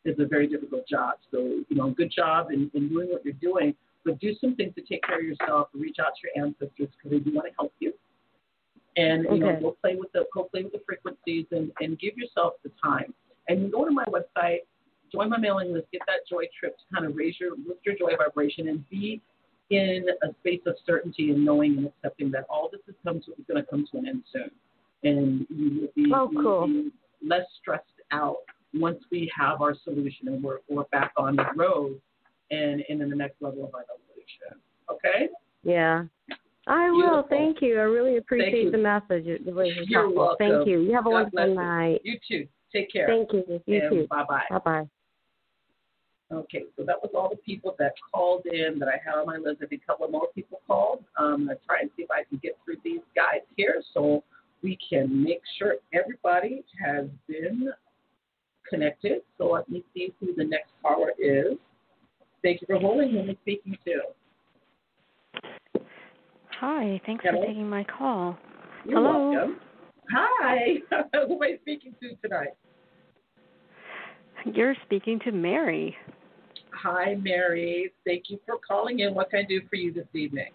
It's a very difficult job. So, you know, good job in, in doing what you're doing, but do some things to take care of yourself. Reach out to your ancestors because they do want to help you. And you know, Okay. go play with the go play with the frequencies and, and give yourself the time. And go to my website, join my mailing list, get that joy trip to kind of raise your lift your joy vibration and be in a space of certainty and knowing and accepting that all this is come to is going to come to an end soon, and you will be, Oh, you will be less stressed out once we have our solution and we're we're back on the road and, and in the next level of our evolution. Okay. Yeah. I will. Thank you. I really appreciate the message. It You're helpful. welcome. Thank you. You have a God wonderful night. You too. Take care. Thank you. You and too. Bye bye. Bye bye. Okay, so that was all the people that called in that I had on my list. I think a couple more people called. Um, I'm going to try and see if I can get through these guys here so we can make sure everybody has been connected. So let me see who the next caller is. Thank you for holding. Who am I speaking to? Hi, thanks Hello? for taking my call. You're Hello. welcome. Hi. (laughs) who am I speaking to tonight? You're speaking to Mary. Hi, Mary. Thank you for calling in. What can I do for you this evening?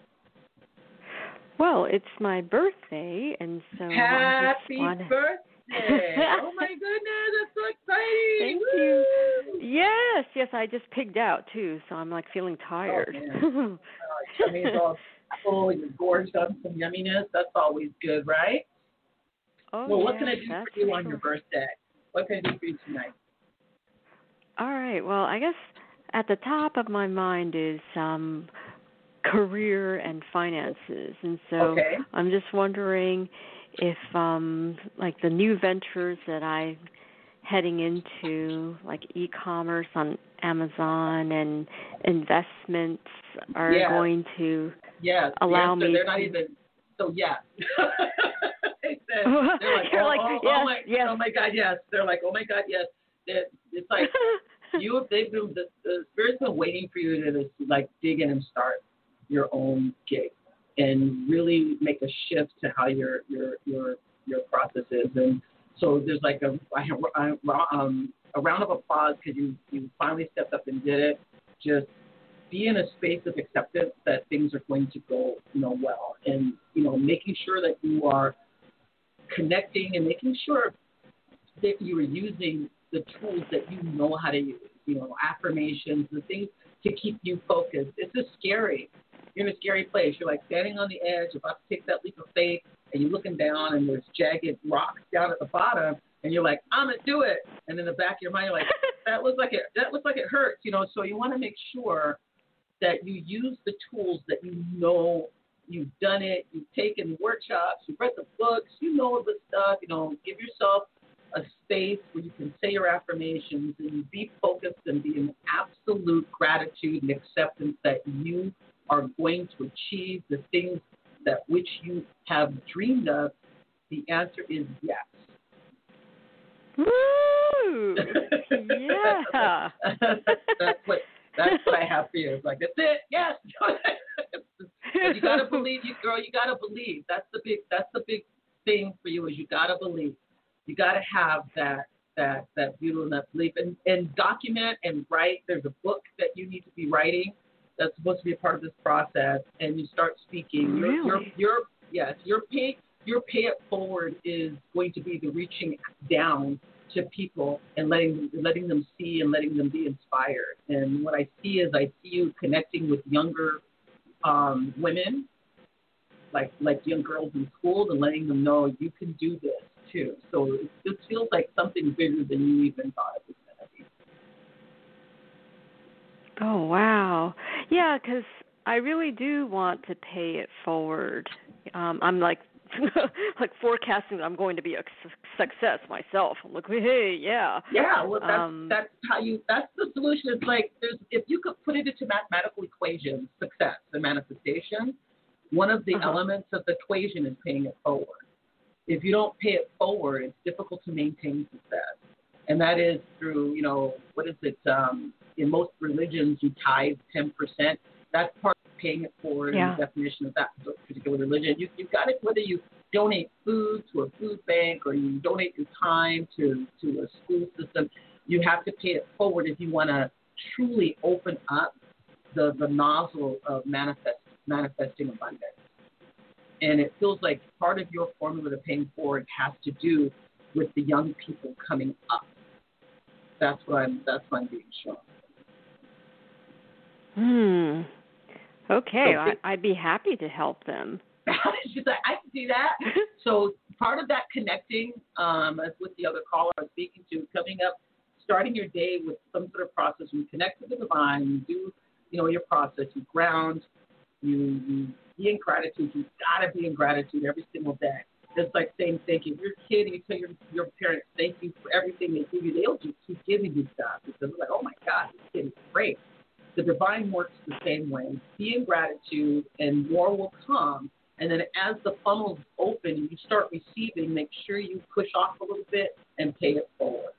Well, it's my birthday, and so Happy wanna... (laughs) oh my goodness, that's so exciting! Thank Woo! you. Yes, yes, I just pigged out too, so I'm like feeling tired. Oh, mean, it's (laughs) all full. You're gorged on some yumminess. That's always good, right? oh, well, what yes, can I do for you for on your birthday? What can I do for you tonight? All right. Well, I guess at the top of my mind is um career and finances. And so Okay. I'm just wondering if um like the new ventures that I'm heading into like e-commerce on Amazon and investments are Yes. going to Yes. Allow yes, so me They're not even. So yeah (laughs) said, (laughs) they're like, oh, like, oh, yes, oh my, yes. oh my God, yes. They're like, oh my God, yes. It, it's like (laughs) you have they've been the, the spirit's been waiting for you to just, like dig in and start your own gig and really make a shift to how your your your your process is and so there's like a I, I, um, a round of applause because you you finally stepped up and did it just be in a space of acceptance that things are going to go you know well and you know making sure that you are connecting and making sure that you are using the tools that you know how to use, you know, affirmations, the things to keep you focused. It's just scary. You're in a scary place. You're like standing on the edge, about to take that leap of faith, and you're looking down, and there's jagged rocks down at the bottom, and you're like, I'm gonna do it. And in the back of your mind, you're like, (laughs) that looks like it. That looks like it hurts, you know. So you want to make sure that you use the tools that you know you've done it. You've taken workshops. You've read the books. You know the stuff. You know, give yourself a space where you can say your affirmations and be focused and be in absolute gratitude and acceptance that you are going to achieve the things that which you have dreamed of, the answer is yes. Woo! yeah. (laughs) that's what that's what I have for you. It's like that's it. Yes. (laughs) you gotta believe, you girl. You gotta believe. That's the big. That's the big thing for you. Is you gotta believe. You gotta have that that that beautiful that belief and and document and write. There's a book that you need to be writing. That's supposed to be a part of this process, and you start speaking. Really? Your your, your yes, your pay your pay it forward is going to be the reaching down to people and letting letting them see and letting them be inspired. And what I see is I see you connecting with younger um, women, like like young girls in school, and letting them know you can do this too. So it, this feels like something bigger than you even thought it was going to be. Oh wow, yeah, because I really do want to pay it forward. Um, I'm like (laughs) like forecasting that I'm going to be a su- success myself. I'm like, hey, yeah. Yeah, well, that's Um, that's how you. That's the solution. It's like there's if you could put it into mathematical equations, success and manifestation. One of the Uh-huh. elements of the equation is paying it forward. If you don't pay it forward, it's difficult to maintain success, and that is through you know what is it? Um, in most religions, you tithe ten percent. That's part of paying it forward Yeah. the definition of that particular religion. You you've got it whether you donate food to a food bank or you donate your time to to a school system. You have to pay it forward if you want to truly open up the the nozzle of manifest manifesting abundance. And it feels like part of your formula to paying forward has to do with the young people coming up. That's what I'm that's what I'm being shown. Hmm. Okay, So I, I'd be happy to help them. (laughs) She's like, I can do that. (laughs) So part of that connecting, um, as with the other caller I was speaking to, coming up, starting your day with some sort of process. You connect with the divine. You do, you know, your process. You ground. You, you be in gratitude. You gotta be in gratitude every single day. It's like saying thank you. If you're a kid and you tell your your parents thank you for everything they give you, they'll just keep giving you stuff because they're like, oh my God, this kid is great. The divine works the same way. Be in gratitude, and more will come. And then as the funnels open and you start receiving, make sure you push off a little bit and pay it forward.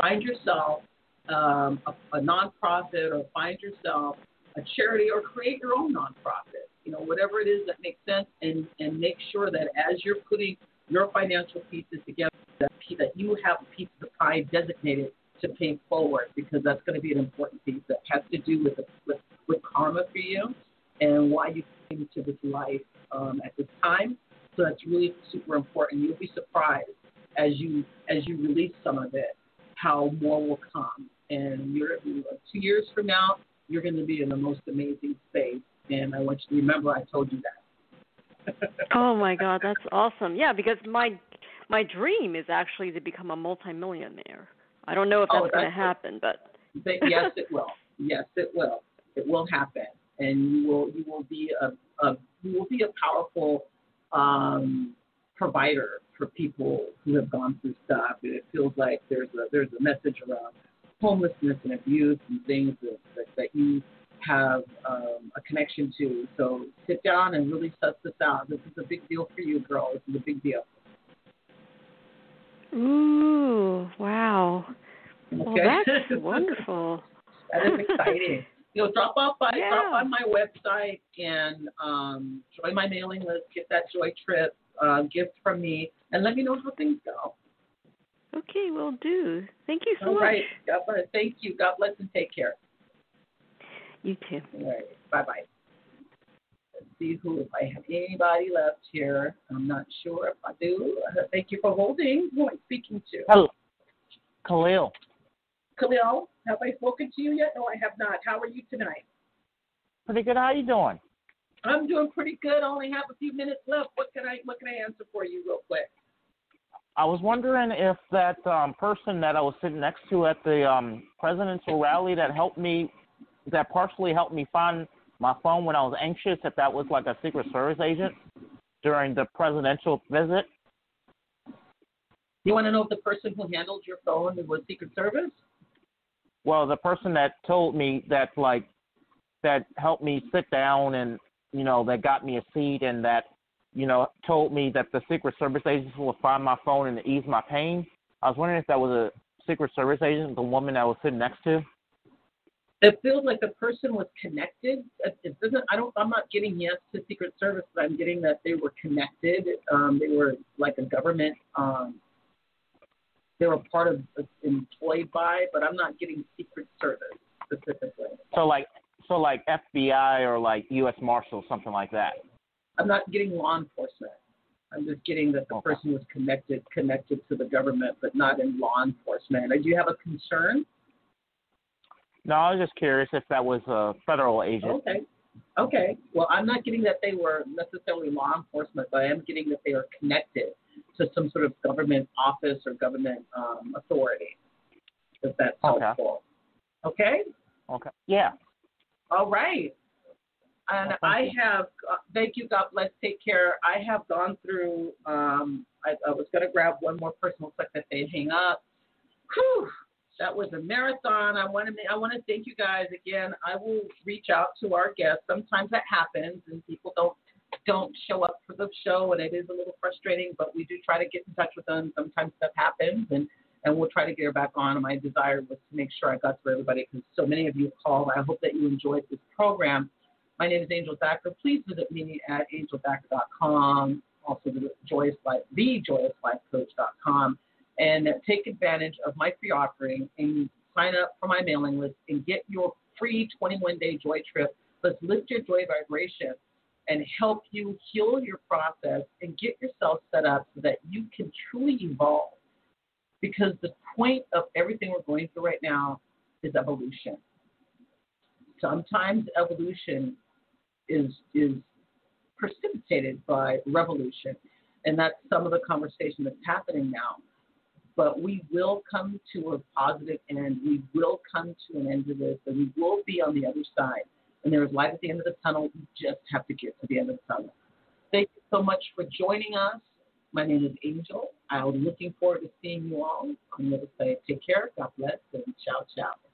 Find yourself um, a, a nonprofit or find yourself a charity or create your own nonprofit. You know, whatever it is that makes sense, and and make sure that as you're putting your financial pieces together, that, that you have a piece of the pie designated to pay forward because that's going to be an important piece that has to do with with, with karma for you and why you came to this life um, at this time. So that's really super important. You'll be surprised as you as you release some of it how more will come. And you're two years from now, you're going to be in the most amazing space. And I want you to remember I told you that. (laughs) Oh my God, that's awesome. Yeah, because my my dream is actually to become a multimillionaire. I don't know if Oh, that's going to happen, but But yes, it will. Yes, it will. It will happen, and you will you will be a, a you will be a powerful um, provider for people who have gone through stuff. And it feels like there's a there's a message around homelessness and abuse and things that that, that you have um, a connection to. So sit down and really suss this out. This is a big deal for you, girl. This is a big deal. Ooh, wow. Well, Okay. that's (laughs) wonderful. That is exciting. you know, drop off by Yeah. drop on my website and um, join my mailing list. Get that joy trip uh, gift from me, and let me know how things go. Okay, will do. Thank you so All much. right. God bless. Thank you. God bless and take care. You too. All right. Bye bye. See who if I have anybody left here. I'm not sure if I do. Uh, thank you for holding. Who am I speaking to? Hello, Khalil. Khalil, have I spoken to you yet? No, I have not. How are you tonight? Pretty good. How are you doing? I'm doing pretty good. I only have a few minutes left. What can I what can I answer for you real quick? I was wondering if that um, person that I was sitting next to at the um, presidential rally that helped me, that partially helped me find my phone when I was anxious, if that was like a Secret Service agent during the presidential visit. You want to know if the person who handled your phone was Secret Service? Well, the person that told me that like that helped me sit down and you know that got me a seat and that you know told me that the Secret Service agents would find my phone and ease my pain. I was wondering if that was a Secret Service agent, the woman I was sitting next to. It feels like the person was connected. It doesn't. I don't. I'm not getting yes to Secret Service, but I'm getting that they were connected. Um, they were like a government. Um, they were part of employed by, but I'm not getting Secret Service specifically. So like so like FBI or like U.S. Marshals, something like that. I'm not getting law enforcement. I'm just getting that the Okay. person was connected connected to the government, but not in law enforcement. And do you have a concern? No, I was just curious if that was a federal agent. Okay. Okay. Well, I'm not getting that they were necessarily law enforcement, but I am getting that they are connected to some sort of government office or government um, authority. If that's Okay. helpful. Okay. Okay. Yeah. All right. And Well, I you. have, uh, thank you, God bless, take care. I have gone through, um, I, I was going to grab one more personal quick that they hang up. Whew, that was a marathon. I want to, I want to thank you guys again. I will reach out to our guests. Sometimes that happens and people don't don't show up for the show, and it is a little frustrating. But we do try to get in touch with them. Sometimes stuff happens, and and we'll try to get her back on. My desire was to make sure I got to everybody because so many of you called. I hope that you enjoyed this program. My name is Angel Thacker. Please visit me at angelthacker.com. Also, the Joyous Life, thejoyouslifecoach.com, and take advantage of my free offering and sign up for my mailing list and get your free 21-day joy trip. Let's lift your joy vibration and help you heal your process and get yourself set up so that you can truly evolve. Because the point of everything we're going through right now is evolution. Sometimes evolution is is precipitated by revolution, and that's some of the conversation that's happening now. But we will come to a positive end. We will come to an end to this, and we will be on the other side. And there is light at the end of the tunnel. We just have to get to the end of the tunnel. Thank you so much for joining us. My name is Angel. I'm looking forward to seeing you all on the other side. Take care. God bless, and ciao, ciao.